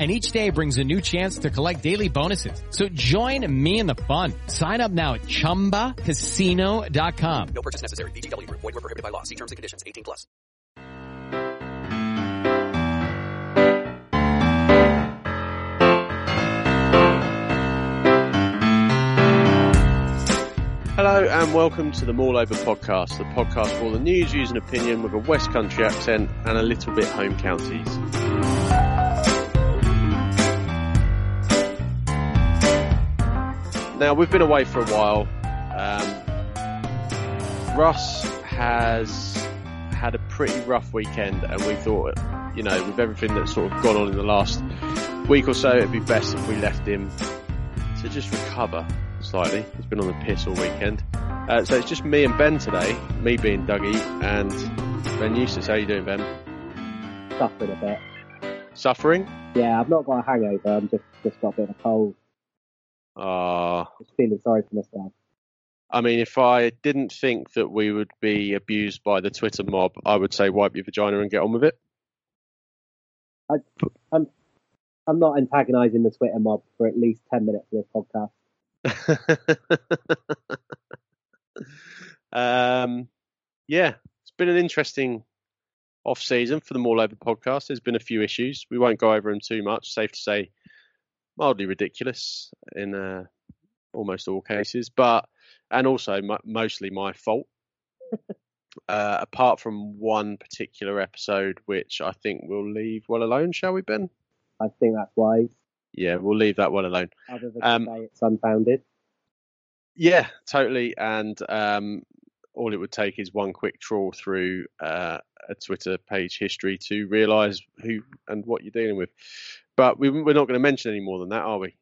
and each day brings a new chance to collect daily bonuses. So join me in the fun. Sign up now at ChumbaCasino.com. No purchase necessary. VGW Group. Void were prohibited by law. See terms and conditions. 18 plus. Hello and welcome to the Mall Over podcast, the podcast for all the news, views and opinion with a West Country accent and a little bit home counties. Now we've been away for a while. Um, Russ has had a pretty rough weekend, and we thought, you know, with everything that's sort of gone on in the last week or so, it'd be best if we left him to just recover slightly. He's been on the piss all weekend. Uh, so it's just me and Ben today, me being Dougie and Ben Eustace. How are you doing, Ben? Suffering a bit. Suffering? Yeah, I've not got a hangover. I'm just just got a bit of a cold. Ah. Just feeling sorry for myself. I mean, if I didn't think that we would be abused by the Twitter mob, I would say wipe your vagina and get on with it. I, I'm I'm not antagonising the Twitter mob for at least ten minutes of this podcast. um, yeah, it's been an interesting off season for the Mall Over podcast. There's been a few issues. We won't go over them too much. Safe to say, mildly ridiculous in uh, almost all cases, but and also m- mostly my fault. uh, apart from one particular episode, which I think we'll leave well alone, shall we, Ben? I think that's wise. Yeah, we'll leave that well alone. Other than Um, say it's unfounded. Yeah, totally. And um, all it would take is one quick trawl through uh, a Twitter page history to realise who and what you're dealing with. But we, we're not going to mention any more than that, are we?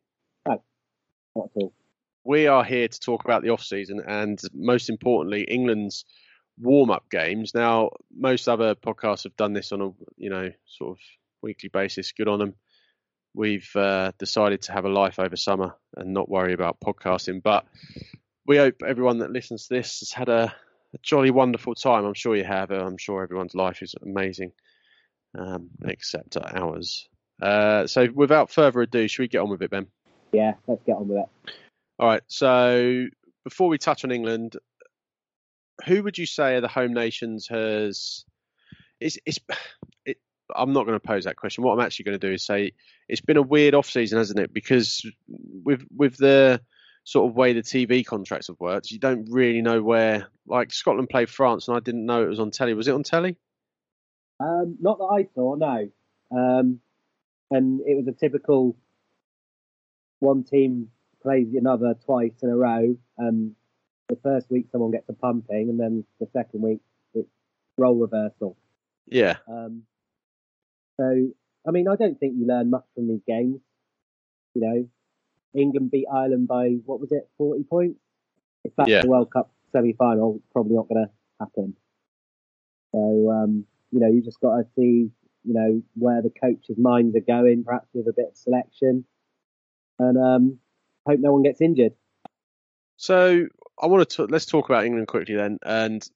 Not at all. We are here to talk about the off season and, most importantly, England's warm up games. Now, most other podcasts have done this on a you know sort of weekly basis. Good on them. We've uh, decided to have a life over summer and not worry about podcasting. But we hope everyone that listens to this has had a, a jolly wonderful time. I'm sure you have. I'm sure everyone's life is amazing, um, except ours. Uh, so, without further ado, should we get on with it, Ben? Yeah, let's get on with it. All right. So before we touch on England, who would you say are the home nations has? It's it's. It, I'm not going to pose that question. What I'm actually going to do is say it's been a weird off season, hasn't it? Because with with the sort of way the TV contracts have worked, you don't really know where. Like Scotland played France, and I didn't know it was on telly. Was it on telly? Um, not that I saw, no. Um, and it was a typical one team plays another twice in a row. and the first week someone gets a pumping, and then the second week it's role reversal. Yeah. Um, so, I mean, I don't think you learn much from these games. You know, England beat Ireland by what was it, forty points? If that's Yeah. the World Cup semi-final, it's probably not going to happen. So, um, you know, you just got to see, you know, where the coaches' minds are going, perhaps with a bit of selection, and um, hope no one gets injured. So I want to let's talk about England quickly then. And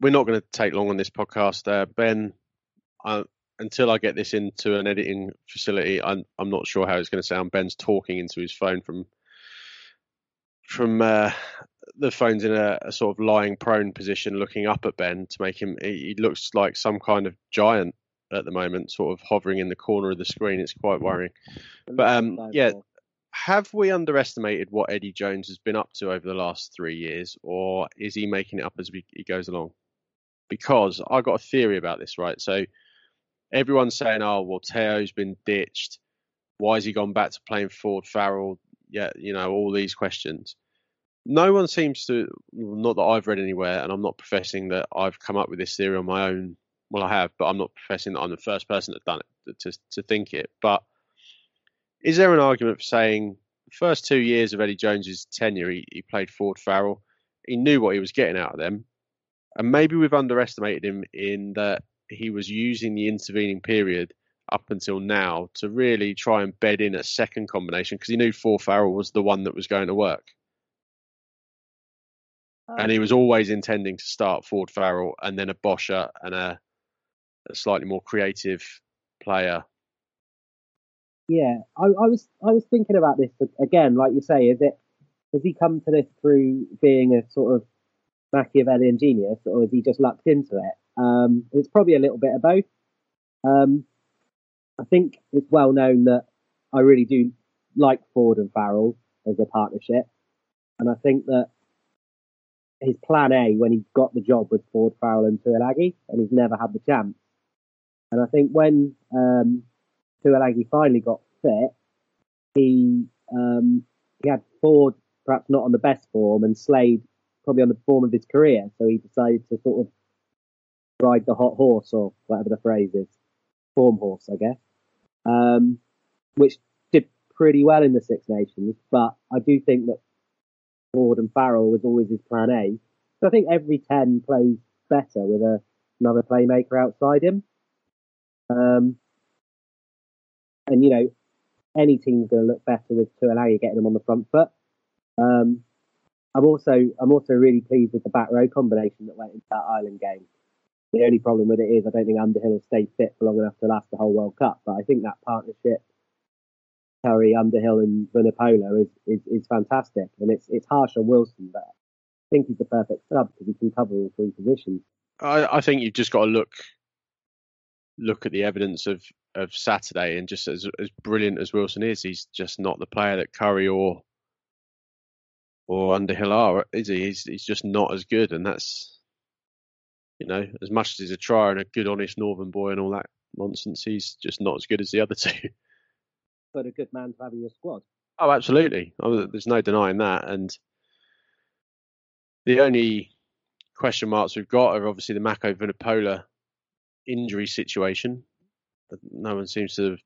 we're not going to take long on this podcast. Uh, ben, I, until I get this into an editing facility, I'm I'm not sure how it's going to sound. Ben's talking into his phone from from uh, the phone's in a, a, sort of lying prone position, looking up at Ben to make him. He, he looks like some kind of giant at the moment, sort of hovering in the corner of the screen. It's quite worrying. But um, yeah, have we underestimated what Eddie Jones has been up to over the last three years, or is he making it up as we, he goes along? Because I got a theory about this, right? So everyone's saying, "Oh, well, Teo's been ditched. Why has he gone back to playing Ford Farrell?" Yeah, you know, all these questions. No one seems to, not that I've read anywhere, and I'm not professing that I've come up with this theory on my own. Well, I have, but I'm not professing that I'm the first person that's done it to to think it. But is there an argument for saying the first two years of Eddie Jones's tenure, he, he played Ford Farrell, he knew what he was getting out of them, and maybe we've underestimated him in that he was using the intervening period up until now to really try and bed in a second combination because he knew Ford Farrell was the one that was going to work. And he was always intending to start Ford Farrell and then a Boscher and a, a slightly more creative player yeah, I, I, was I was thinking about this again, like you say, is it has he come to this through being a sort of Machiavellian genius, or has he just lucked into it? Um, it's probably a little bit of both. Um, I think it's well known that I really do like Ford and Farrell as a partnership, and I think that his plan A when he got the job was Ford, Farrell, and Tuilagi, and he's never had the chance. And I think when um, Tuilagi finally got fit, he um, he had Ford perhaps not on the best form and Slade probably on the form of his career. So he decided to sort of ride the hot horse or whatever the phrase is, form horse, I guess, um, which did pretty well in the Six Nations. But I do think that Ford and Farrell was always his plan A. So I think every 10 plays better with a, another playmaker outside him. Um, and you know, any team's going to look better with Tuilagi getting them on the front foot. Um, I'm also I'm also really pleased with the back row combination that went into that Ireland game. The only problem with it is I don't think Underhill will stay fit for long enough to last the whole World Cup. But I think that partnership, Curry, Underhill, and Vunipola is, is is fantastic, and it's it's harsh on Wilson, but I think he's the perfect sub because he can cover all three positions. I, I think you've just got to look look at the evidence of of Saturday, and just as as brilliant as Wilson is, he's just not the player that Curry or or Underhill are, is he? He's he's just not as good, and that's you know as much as he's a trier and a good, honest Northern boy and all that nonsense, he's just not as good as the other two. But a good man to have in your squad. Oh, absolutely. There's no denying that, and the only question marks we've got are obviously the Mako Vunipola injury situation no one seems to have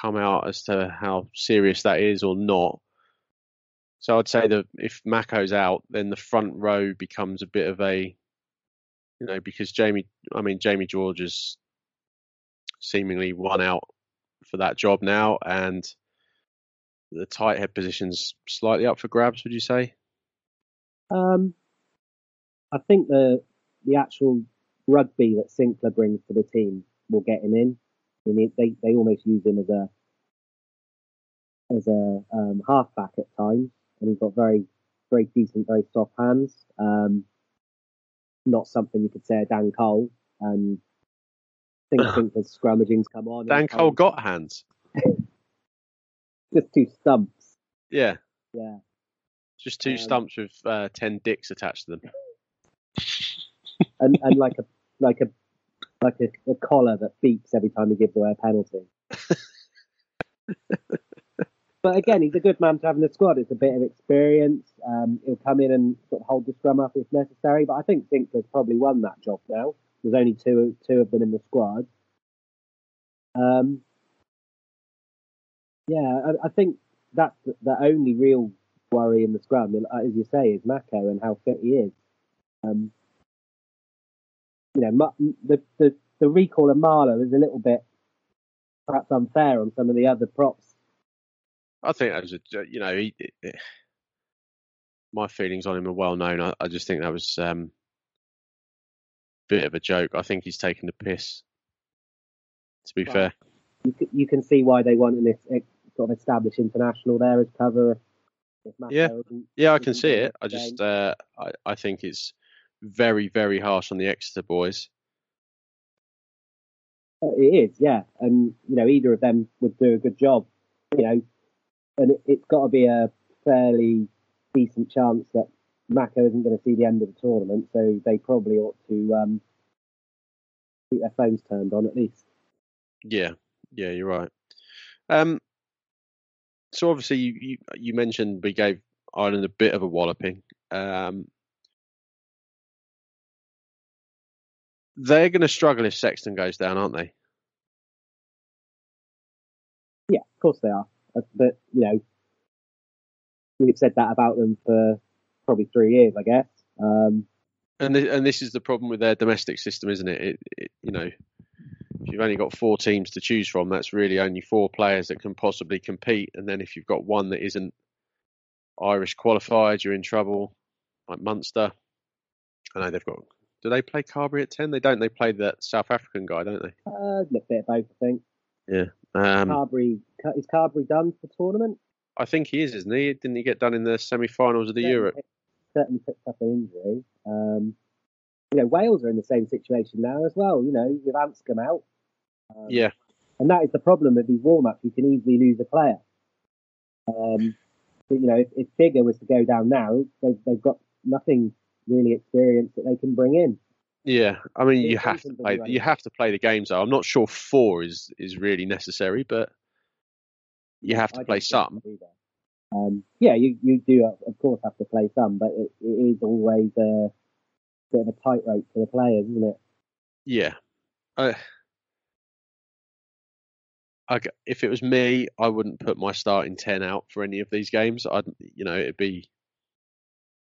come out as to how serious that is or not. So I'd say that if Mako's out, then the front row becomes a bit of a, you know, because Jamie, I mean, Jamie George is seemingly one out for that job now, and the tight head position's slightly up for grabs. Would you say? Um, I think the the actual rugby that Sinckler brings to the team will get him in. I mean, they they almost use him as a as a um, halfback at times, and he's got very very decent, very soft hands. Um, not something you could say Dan Cole, and think, I think the scrummaging's come on. Dan Cole got hands. Just two stumps. Yeah. Yeah. Just two um, stumps with uh, ten dicks attached to them. and and like a like a like a, a collar that beeps every time he gives away a penalty. but again, he's a good man to have in the squad. It's a bit of experience. Um, he'll come in and sort of hold the scrum up if necessary. But I think Sinckler's probably won that job now. There's only two two of them in the squad. Um, yeah, I, I think that's the, the, only real worry in the scrum, as you say, is Mako and how fit he is. Um, you know, the, the, the recall of Marler is a little bit perhaps unfair on some of the other props. I think that was a, you know, he, my feelings on him are well known. I, I just think that was um, bit of a joke. I think he's taking the piss. To be fair, You, you can see why they want an eh, sort of established international there as cover. If Yeah. Yeah, I can see it. I just uh, I I think it's very very harsh on the Exeter boys. Uh, It is, yeah, and you know either of them would do a good job, you know, and it, it's got to be a fairly decent chance that Mako isn't going to see the end of the tournament, so they probably ought to um, keep their phones turned on at least. Yeah, yeah, you're right. Um, so obviously you, you you mentioned we gave Ireland a bit of a walloping. Um, they're going to struggle if Sexton goes down, aren't they? Yeah, of course they are, but you know we've said that about them for probably three years, I guess. Um, And th- and this is the problem with their domestic system, isn't it? It, it? You know, if you've only got four teams to choose from, that's really only four players that can possibly compete. And then if you've got one that isn't Irish qualified, you're in trouble. Like Munster, I know they've got. Do they play Carbery at ten? They don't. They play that South African guy, don't they? uh, a bit of both, I think. Yeah. Um, Carbery is Carbery done for the tournament? I think he is, isn't he? Didn't he get done in the semi-finals of the certainly Europe? Certainly picked up an injury. Um, you know, Wales are in the same situation now as well. You know, with Anscombe out. Um, Yeah, And that is the problem with these warm ups. You can easily lose a player. Um, but, you know, if, if Biggar was to go down now, they've, they've got nothing really experienced that they can bring in. yeah. I mean, you have to play. You have to play the games. Though I'm not sure four is is really necessary, but you have to don't play some. Um, yeah, you, you do, uh, of course, have to play some, but it, it is always a bit of a tightrope for the players, isn't it? Yeah. I g if it was me, I wouldn't put my starting ten out for any of these games. I'd, you know, it'd be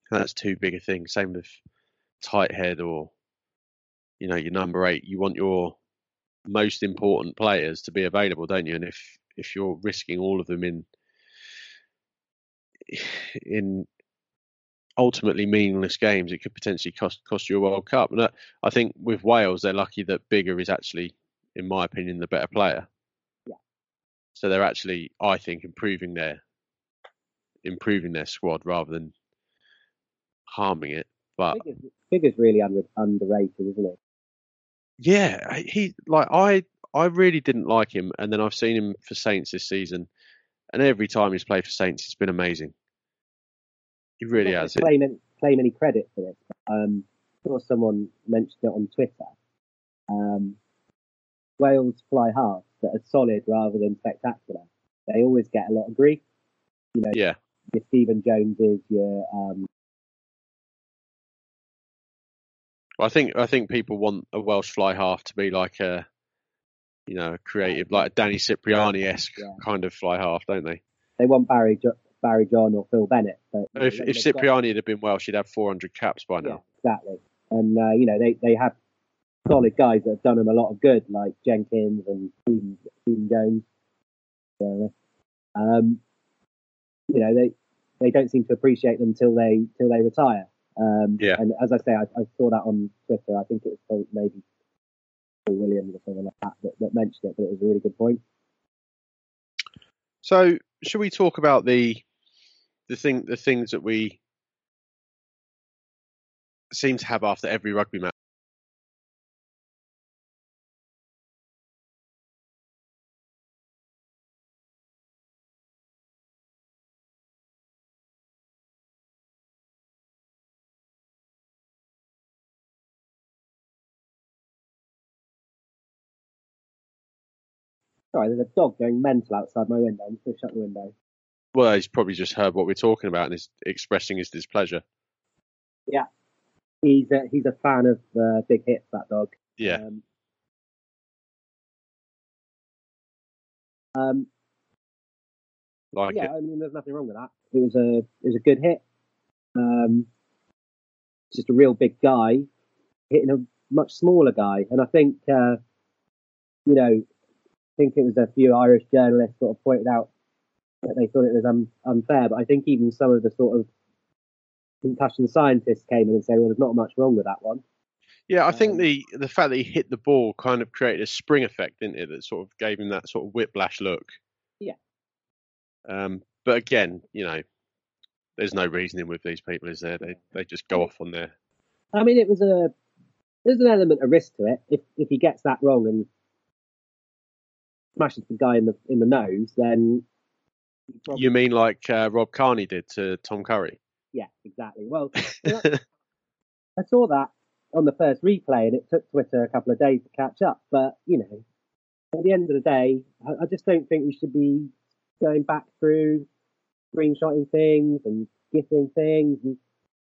that's too big a thing. Same with tight head or, you know, your number eight. You want your most important players to be available, don't you? And if if you're risking all of them in in ultimately meaningless games, it could potentially cost cost you a World Cup. And I, I think with Wales, they're lucky that Biggar is actually, in my opinion, the better player. Yeah. So they're actually, I think, improving their improving their squad rather than harming it. But Biggar's, figures really under, underrated, isn't it? yeah, I- he like I I really didn't like him, and then I've seen him for Saints this season, and every time he's played for Saints, it's been amazing. He really has. claim any, claim any credit for this. Um, I saw someone mentioned it on Twitter. Um, Wales fly halves that are solid rather than spectacular. They always get a lot of grief. You know, Yeah, your Stephen Joneses, your um, I think I think people want a Welsh fly half to be like a, you know, creative, like a Danny Cipriani esque Yeah. kind of fly half, don't they? they want Barry jo- Barry John or Phil Bennett. But If if they've got- Cipriani had been well, she'd have 400 caps by yeah, now. exactly. And uh, you know, they they have solid guys that have done them a lot of good, like Jenkins and Stephen, Stephen Jones. So, um, you know, they they don't seem to appreciate them till they till they retire. Um, Yeah. And as I say, I, I saw that on Twitter. I think it was maybe Williams or something like that, that that mentioned it, but it was a really good point. So, should we talk about the the thing the things that we seem to have after every rugby match? Sorry, there's a dog going mental outside my window. I'm just going to shut the window. Well, he's probably just heard what we're talking about and is expressing his displeasure. Yeah, he's a, he's a fan of uh, big hits. That dog. Yeah, Um, um, like yeah, it. I mean, there's nothing wrong with that. It was a it was a good hit. Um, just a real big guy hitting a much smaller guy, and I think uh, you know, think it was a few Irish journalists sort of pointed out that they thought it was un- unfair, but I think even some of the sort of concussion scientists came in and said, well, there's not much wrong with that one. Yeah, I think Um, the the fact that he hit the ball kind of created a spring effect, didn't it? That sort of gave him that sort of whiplash look. Yeah. Um, but again, you know, there's no reasoning with these people, is there? They they just go off on their. I mean, it was a there's an element of risk to it. If if he gets that wrong and smashes the guy in the in the nose, then probably- You mean like uh, Rob Kearney did to Tom Curry? yeah, exactly. Well, I saw that on the first replay, and it took Twitter a couple of days to catch up. But you know, at the end of the day, I, I just don't think we should be going back through screenshotting things and gifting things, and,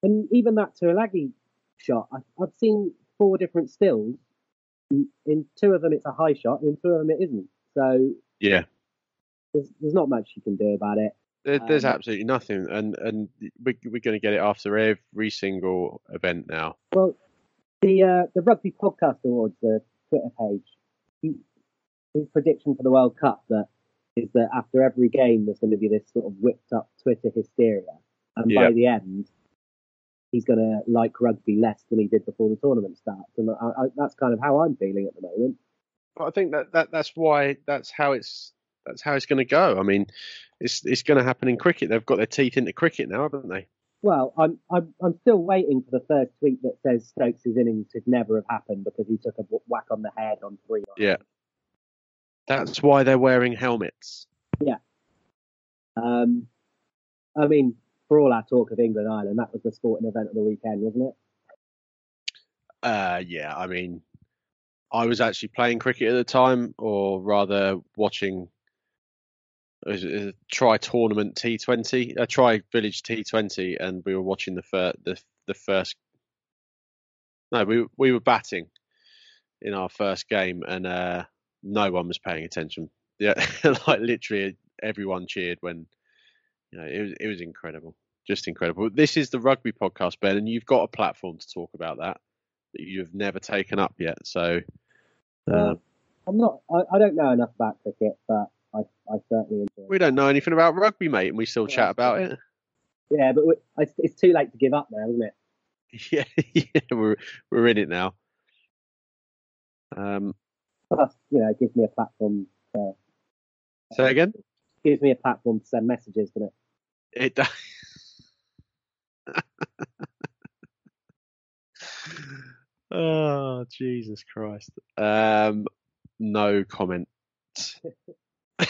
and even that Tuilagi shot. I, I've seen four different stills. In, in two of them, it's a high shot, and in two of them, it isn't. So yeah. there's, there's not much you can do about it. There, there's Um, absolutely nothing, and and we, we're going to get it after every single event now. Well, the uh, the Rugby Podcast Awards, the Twitter page, he, his prediction for the World Cup that is that after every game there's going to be this sort of whipped up Twitter hysteria, and Yeah. by the end he's going to like rugby less than he did before the tournament starts, and I, I, that's kind of how I'm feeling at the moment. But I think that, that that's why that's how it's that's how it's going to go. I mean, it's it's going to happen in cricket. They've got their teeth into cricket now, haven't they? Well, I'm I'm I'm still waiting for the first tweet that says Stokes' innings should never have happened because he took a whack on the head on three. Yeah. That's why they're wearing helmets. Yeah. Um, I mean, for all our talk of England Ireland, that was the sporting event of the weekend, wasn't it? Uh, yeah. I mean, I was actually playing cricket at the time, or rather watching uh, a uh, try tournament T20, a uh, try village T20, and we were watching the fir- the the first. No, we we were batting in our first game, and uh, no one was paying attention. Yeah, like literally everyone cheered when. You know, it was it was incredible, just incredible. This is the rugby podcast, Ben, and you've got a platform to talk about that that you've never taken up yet. So, uh, Well, I'm not. I, I don't know enough about cricket, but I I certainly enjoy. it. we don't know anything about rugby, mate, and we still Yeah, chat about it. Yeah, but we, it's, it's too late to give up now, isn't it? Yeah, yeah, we're we're in it now. Um, Plus, you know, it gives me a platform. To, say again. gives me a platform to send messages, doesn't it? It. does. oh Jesus Christ! Um, no comment.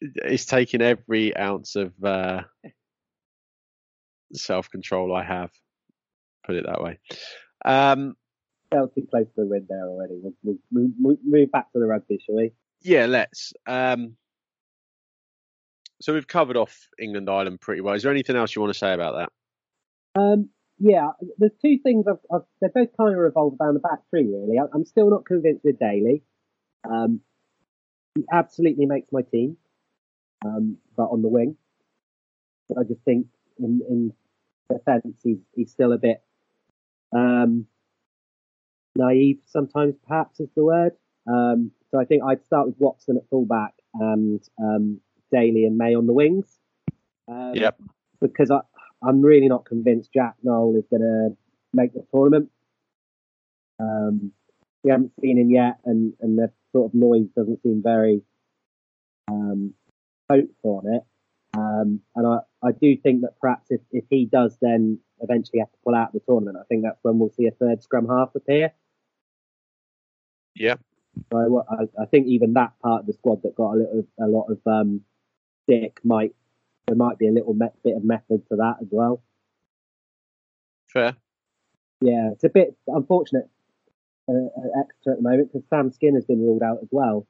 it's taking every ounce of uh, self control I have. Put it that way. Um, Fell too close to the wind there already. We'll, we'll, we'll, we'll move back to the rugby, shall we? yeah, let's. Um, so we've covered off England Ireland pretty well. Is there anything else you want to say about that? Um, yeah, there's two things. I've, I've, they both kind of revolve around the back three, really. I, I'm still not convinced with Daly. Um, he absolutely makes my team, um, but on the wing, I just think in, in defence he's he's still a bit um, naive. Sometimes, perhaps is the word. Um, so I think I'd start with Watson at fullback and um, Daly and May on the wings. Um, Yep. Because I, I'm really not convinced Jack Nowell is going to make the tournament. Um, we haven't seen him yet, and, and the sort of noise doesn't seem very um, hopeful on it. Um, and I, I do think that perhaps if, if he does then eventually have to pull out of the tournament, I think that's when we'll see a third scrum half appear. Yeah. So I, I, think even that part of the squad that got a little, a lot of um, stick might there might be a little me- bit of method to that as well. Fair. Yeah, it's a bit unfortunate uh, uh, Exeter at the moment because Sam Skin has been ruled out as well.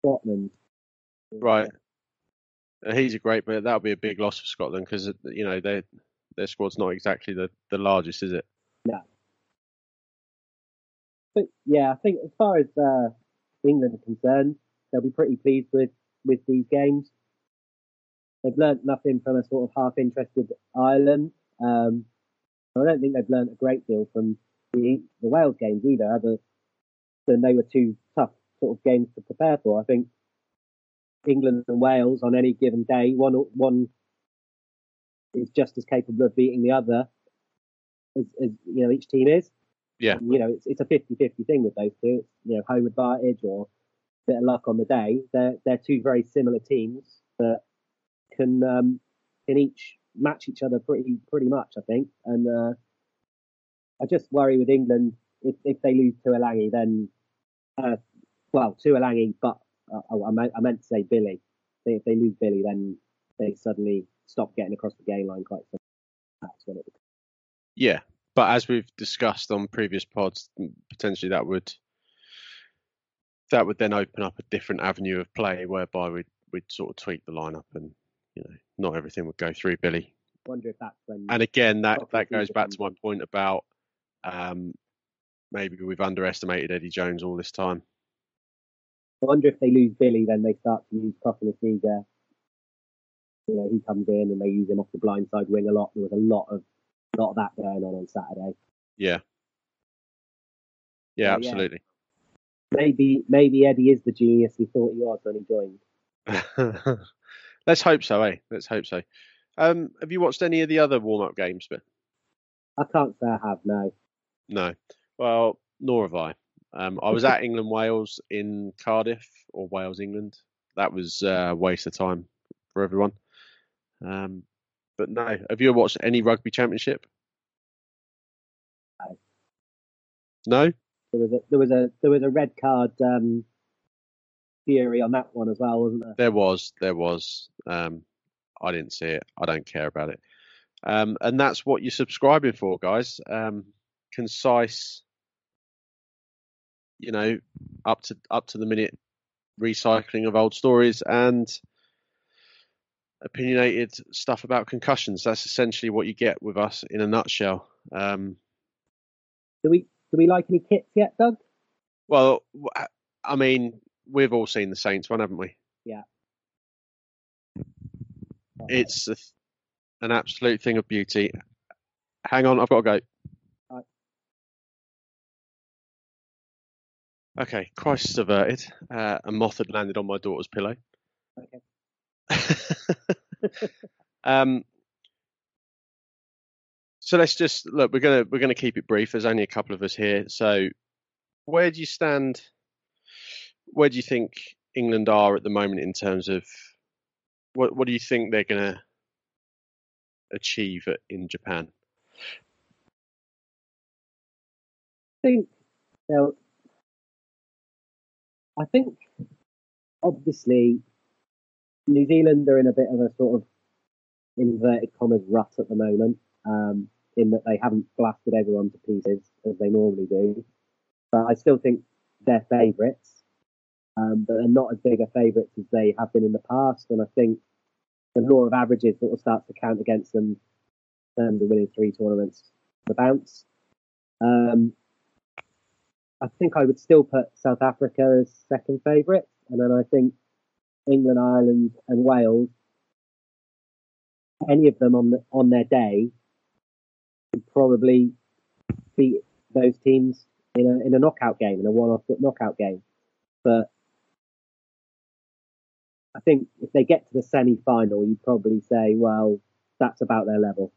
Scotland. Right. Uh, he's a great, but that'll be a big loss for Scotland because you know their their squad's not exactly the, the largest, is it? No. But yeah, I think as far as uh, England are concerned, they'll be pretty pleased with with these games. They've learnt nothing from a sort of half interested Ireland. Um, I don't think they've learnt a great deal from the, the Wales games either, other than they were two tough sort of games to prepare for. I think England and Wales on any given day, one one is just as capable of beating the other as, as you know each team is. Yeah. And, you know, it's it's a 50-50 thing with those two. It's, you know, home advantage or bit of luck on the day. They're they're two very similar teams that can um, can each match each other pretty pretty much, I think. And uh, I just worry with England if if they lose to Alangi, then uh, well to Alangi, but uh, I, meant, I meant to say Billy. If they lose Billy, then they suddenly stop getting across the game line quite. So. Yeah, but as we've discussed on previous pods, potentially that would that would then open up a different avenue of play whereby we'd we'd sort of tweak the lineup and you know not everything would go through Billy. Wonder if that's when. And again, that that goes back to my point about um, maybe we've underestimated Eddie Jones all this time. I wonder if they lose Billy, then they start to use Cokanasiga. You know, he comes in and they use him off the blind side wing a lot. There was a lot of lot of that going on on Saturday. Yeah. Yeah, absolutely. Yeah. Maybe maybe Eddie is the genius we thought he was when he joined. Let's hope so, eh? Let's hope so. Um, have you watched any of the other warm up games, Ben? I can't say I have, no. No. Well, nor have I. Um, I was at England Wales in Cardiff or Wales England. That was uh, a waste of time for everyone. Um, but no, have you watched any rugby championship? No. No. There was a there was a there was a red card um, theory on that one as well, wasn't there? There was, there was. Um, I didn't see it. I don't care about it. Um, and that's what you're subscribing for, guys. Um, concise, you know, up to up to the minute recycling of old stories and opinionated stuff about concussions. That's essentially what you get with us in a nutshell. Um, do we do we like any kits yet, Doug? Well, I mean, we've all seen the Saints one, haven't we? Yeah. It's a, an absolute thing of beauty. Hang on, I've got to go. Right. Okay, crisis averted. Uh, a moth had landed on my daughter's pillow. Okay. um, so let's just look. We're gonna we're gonna keep it brief. There's only a couple of us here. So, where do you stand? Where do you think England are at the moment in terms of what what do you think they're gonna achieve in Japan? I think so. I think obviously New Zealand are in a bit of a sort of inverted commas rut at the moment, um, in that they haven't blasted everyone to pieces as they normally do. But I still think they're favourites, um, but they're not as big a favourites as they have been in the past. And I think the law of averages sort of starts to count against them terms of winning three tournaments the bounce. Um, I think I would still put South Africa as second favourite, and then I think England, Ireland, and Wales, any of them on the, on their day, would probably beat those teams in a in a knockout game, in a one-off knockout game. But I think if they get to the semi-final, you'd probably say, well, that's about their level.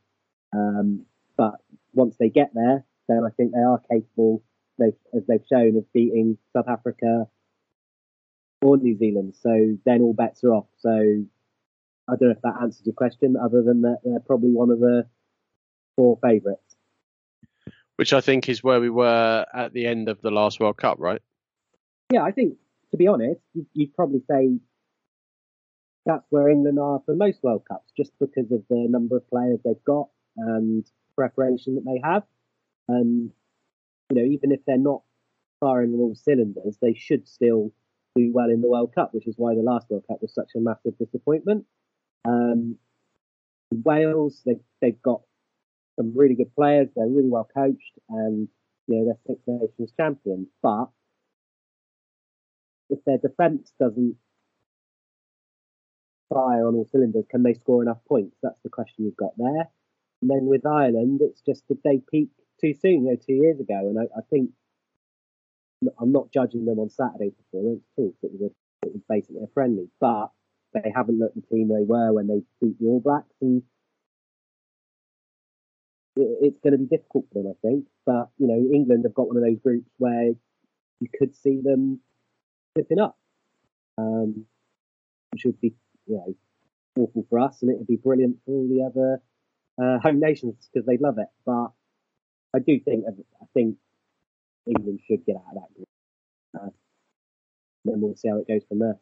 Um, but once they get there, then I think they are capable, they've, as they've shown, of beating South Africa, or New Zealand. So then all bets are off. So I don't know if that answers your question, other than that they're probably one of the four favourites. Which I think is where we were at the end of the last World Cup, right? Yeah, I think, to be honest, you'd probably say that's where England are for most World Cups, just because of the number of players they've got and preparation that they have. And, you know, even if they're not firing all cylinders, they should still do well in the World Cup, which is why the last World Cup was such a massive disappointment. Um, Wales, they've, they've got some really good players. They're really well coached, and you know they're Six Nations champions. But if their defence doesn't fire on all cylinders, can they score enough points? That's the question you've got there. And then with Ireland, it's just did they peak too soon? You know, two years ago, and I, I think I'm not judging them on Saturday's performance. It was, a, it was basically a friendly, but they haven't looked the team they were when they beat the All Blacks, and it- it's going to be difficult for them, I think. But you know, England have got one of those groups where you could see them slipping up, um, which would be you know awful for us, and it would be brilliant for all the other uh, home nations because they'd love it. But I do think I think England should get out of that group. Uh, then we'll see how it goes from there.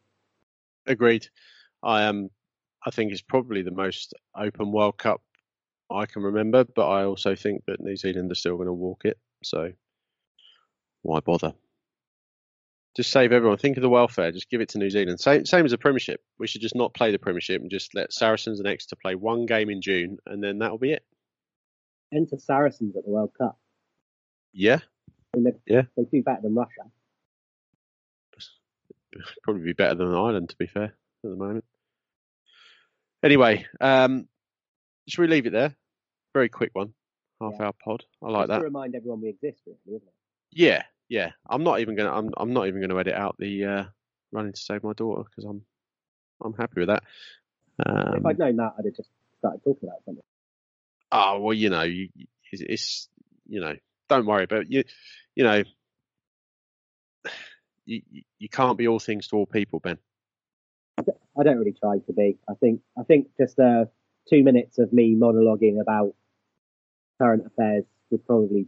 Agreed. I am. I think it's probably the most open World Cup I can remember, but I also think that New Zealand are still going to walk it. So why bother? Just save everyone. Think of the welfare. Just give it to New Zealand. Same, same as the Premiership. We should just not play the Premiership and just let Saracens and Exeter play one game in June, and then that'll be it. Enter Saracens at the World Cup. Yeah, they, Yeah. they do better than Russia. probably be better than Ireland, to be fair, at the moment. Anyway, um, should we leave it there? Very quick one, half Yeah. hour pod. I like Just that. to remind everyone we exist, really, isn't it? Yeah, yeah. I'm not even gonna. I'm. I'm not even gonna edit out the uh, running to save my daughter because I'm. I'm happy with that. if Um, I'd known that, I'd have just started talking about something. oh well, you know, you, it's, it's you know, don't worry about you. You know, you you- you can't be all things to all people, Ben. I don't really try to be. I think I think just uh, two minutes of me monologuing about current affairs would probably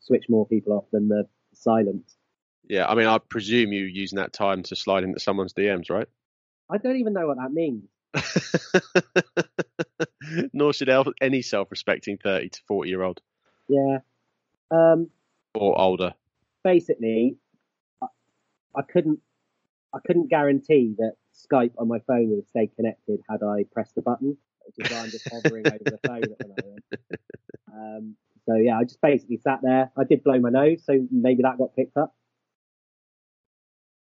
switch more people off than the silence. Yeah, I mean, I presume you using that time to slide into someone's DMs, right? I don't even know what that means. Nor should any self-respecting thirty to forty-year-old Yeah. Um, or older. basically, I, I couldn't I couldn't guarantee that Skype on my phone would stay connected had I pressed the button, which is why I'm just hovering over the phone at the moment. Um, so yeah, I just basically sat there. I did blow my nose, so maybe that got picked up.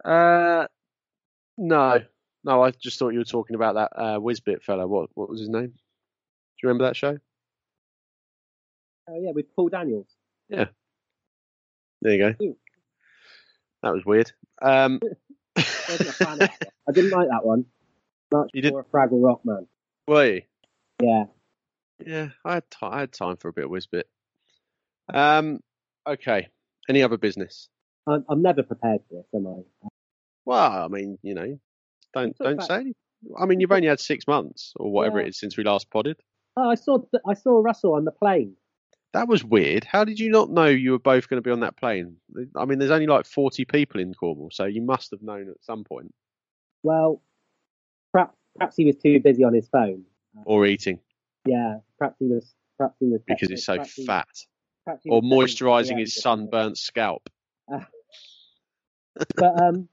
Uh, no, no. I just thought you were talking about that uh, Wizbit fella. What what was his name? Do you remember that show? Oh yeah, with Paul Daniels. Yeah. There you go. Ooh. That was weird. Um, Wasn't a fan of it. I didn't like that one. Much You did- more a Fraggle Rock man. were you? Yeah. Yeah, I had ti I had time for a bit of Wizbit. Um, okay. Any other business? I'm, I'm never prepared for this, am I? Well, I mean, you know, don't don't about- say. I mean, you've only had six months or whatever Yeah. it is since we last podded. Oh, I saw I saw Russell on the plane. That was weird. How did you not know you were both going to be on that plane? I mean, there's only like 40 people in Cornwall, so you must have known at some point. Well, perhaps perhaps he was too busy on his phone. Or eating Yeah, perhaps he was. Perhaps he was because he's so fat. he Or moisturising his sunburnt scalp. But um,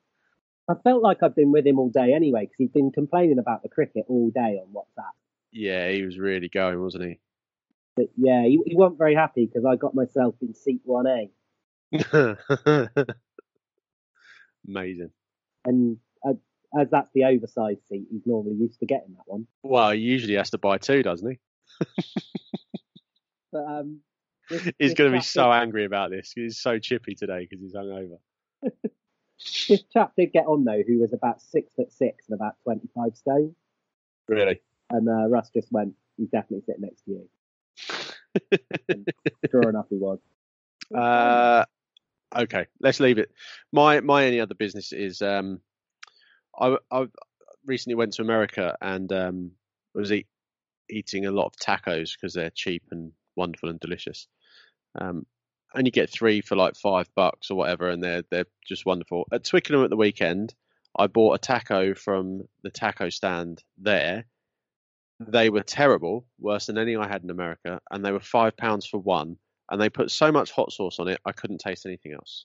I felt like I've been with him all day anyway because he's been complaining about the cricket all day on WhatsApp. Yeah, he was really going, wasn't he? But yeah, he, he wasn't very happy because I got myself in seat one A, Amazing. and uh, as that's the oversized seat, he's normally used to getting that one. Well, he usually has to buy two, doesn't he? But um, this- He's going to be chap so angry about this. He's so chippy today because he's hungover. This chap did get on though, who was about six foot six and about twenty five stone, Really? and uh, Russ just went, "He's definitely sitting next to you." Sure enough, he was. Uh, okay, let's leave it. My my only other business is um, I I recently went to America and um was eat, eating a lot of tacos because they're cheap and wonderful and delicious. Um, and you get three for like five bucks or whatever, and they're they're just wonderful. At Twickenham at the weekend, I bought a taco from the taco stand there. They were terrible, worse than any I had in America, and they were five pounds for one and they put so much hot sauce on it, I couldn't taste anything else.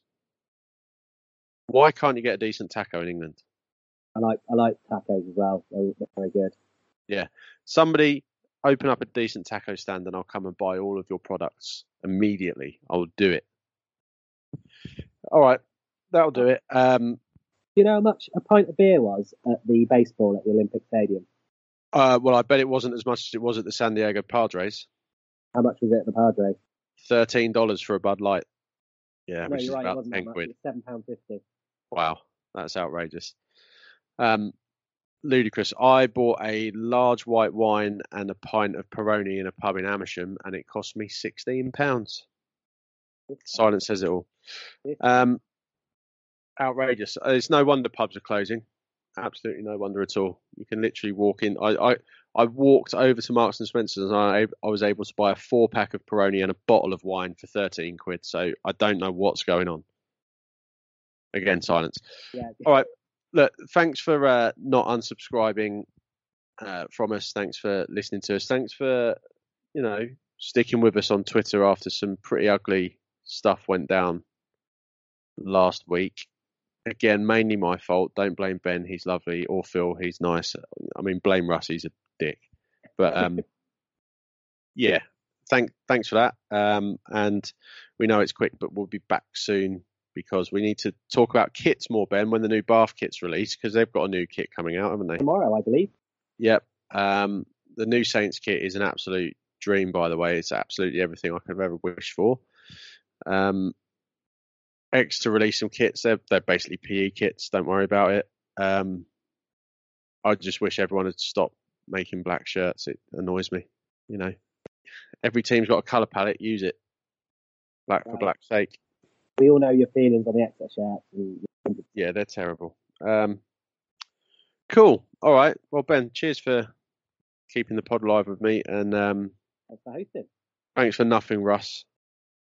Why can't you get a decent taco in England? I like I like tacos as well. They're, they're very good. Yeah, somebody open up a decent taco stand and I'll come and buy all of your products immediately. I'll do it. All right, that'll do it. Um, Do you know how much a pint of beer was at the baseball at the Olympic Stadium? uh, well, I bet it wasn't as much as it was at the San Diego Padres. How much was it at the Padres? Thirteen dollars for a Bud Light. Yeah, no, which is right. About ten quid. Seven pound fifty. Wow, that's outrageous. Um, ludicrous. I bought a large white wine and a pint of Peroni in a pub in Amersham, and it cost me sixteen pounds. Silence says it all. Um, outrageous. Uh, It's no wonder pubs are closing. Absolutely no wonder at all. You can literally walk in. I I, I walked over to Marks and Spencer's and I I was able to buy a four pack of Peroni and a bottle of wine for thirteen quid. So I don't know what's going on. Again, silence. Yeah. All right. Look, thanks for uh, not unsubscribing uh, from us. Thanks for listening to us. Thanks for, you know, sticking with us on Twitter after some pretty ugly stuff went down last week. Again, mainly my fault. Don't blame Ben. He's lovely. Or Phil. He's nice. I mean, blame Russ. He's a dick. But um, yeah, thank thanks for that. Um, and we know it's quick, but we'll be back soon because we need to talk about kits more, Ben, when the new Bath kit's released because they've got a new kit coming out, haven't they? Tomorrow, I believe. Yep. Um, the new Saints kit is an absolute dream, by the way. It's absolutely everything I could have ever wished for. Um, Exeter release some kits. They're, they're basically PE kits. Don't worry about it. Um, I just wish everyone had stopped making black shirts. It annoys me. You know, every team's got a colour palette. Use it. Black for Right. black's sake. We all know your feelings on the extra shirts. And Yeah, they're terrible. Um, cool. All right. Well, Ben, cheers for keeping the pod live with me, and um, thanks for hosting. thanks for nothing, Russ.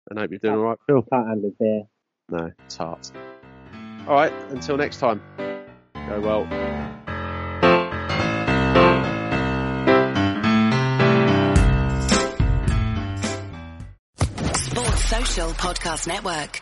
And I hope you're doing all right, Phil. Can't handle his beer. No, it's hard. All right. Until next time. Go well. Sports Social Podcast Network.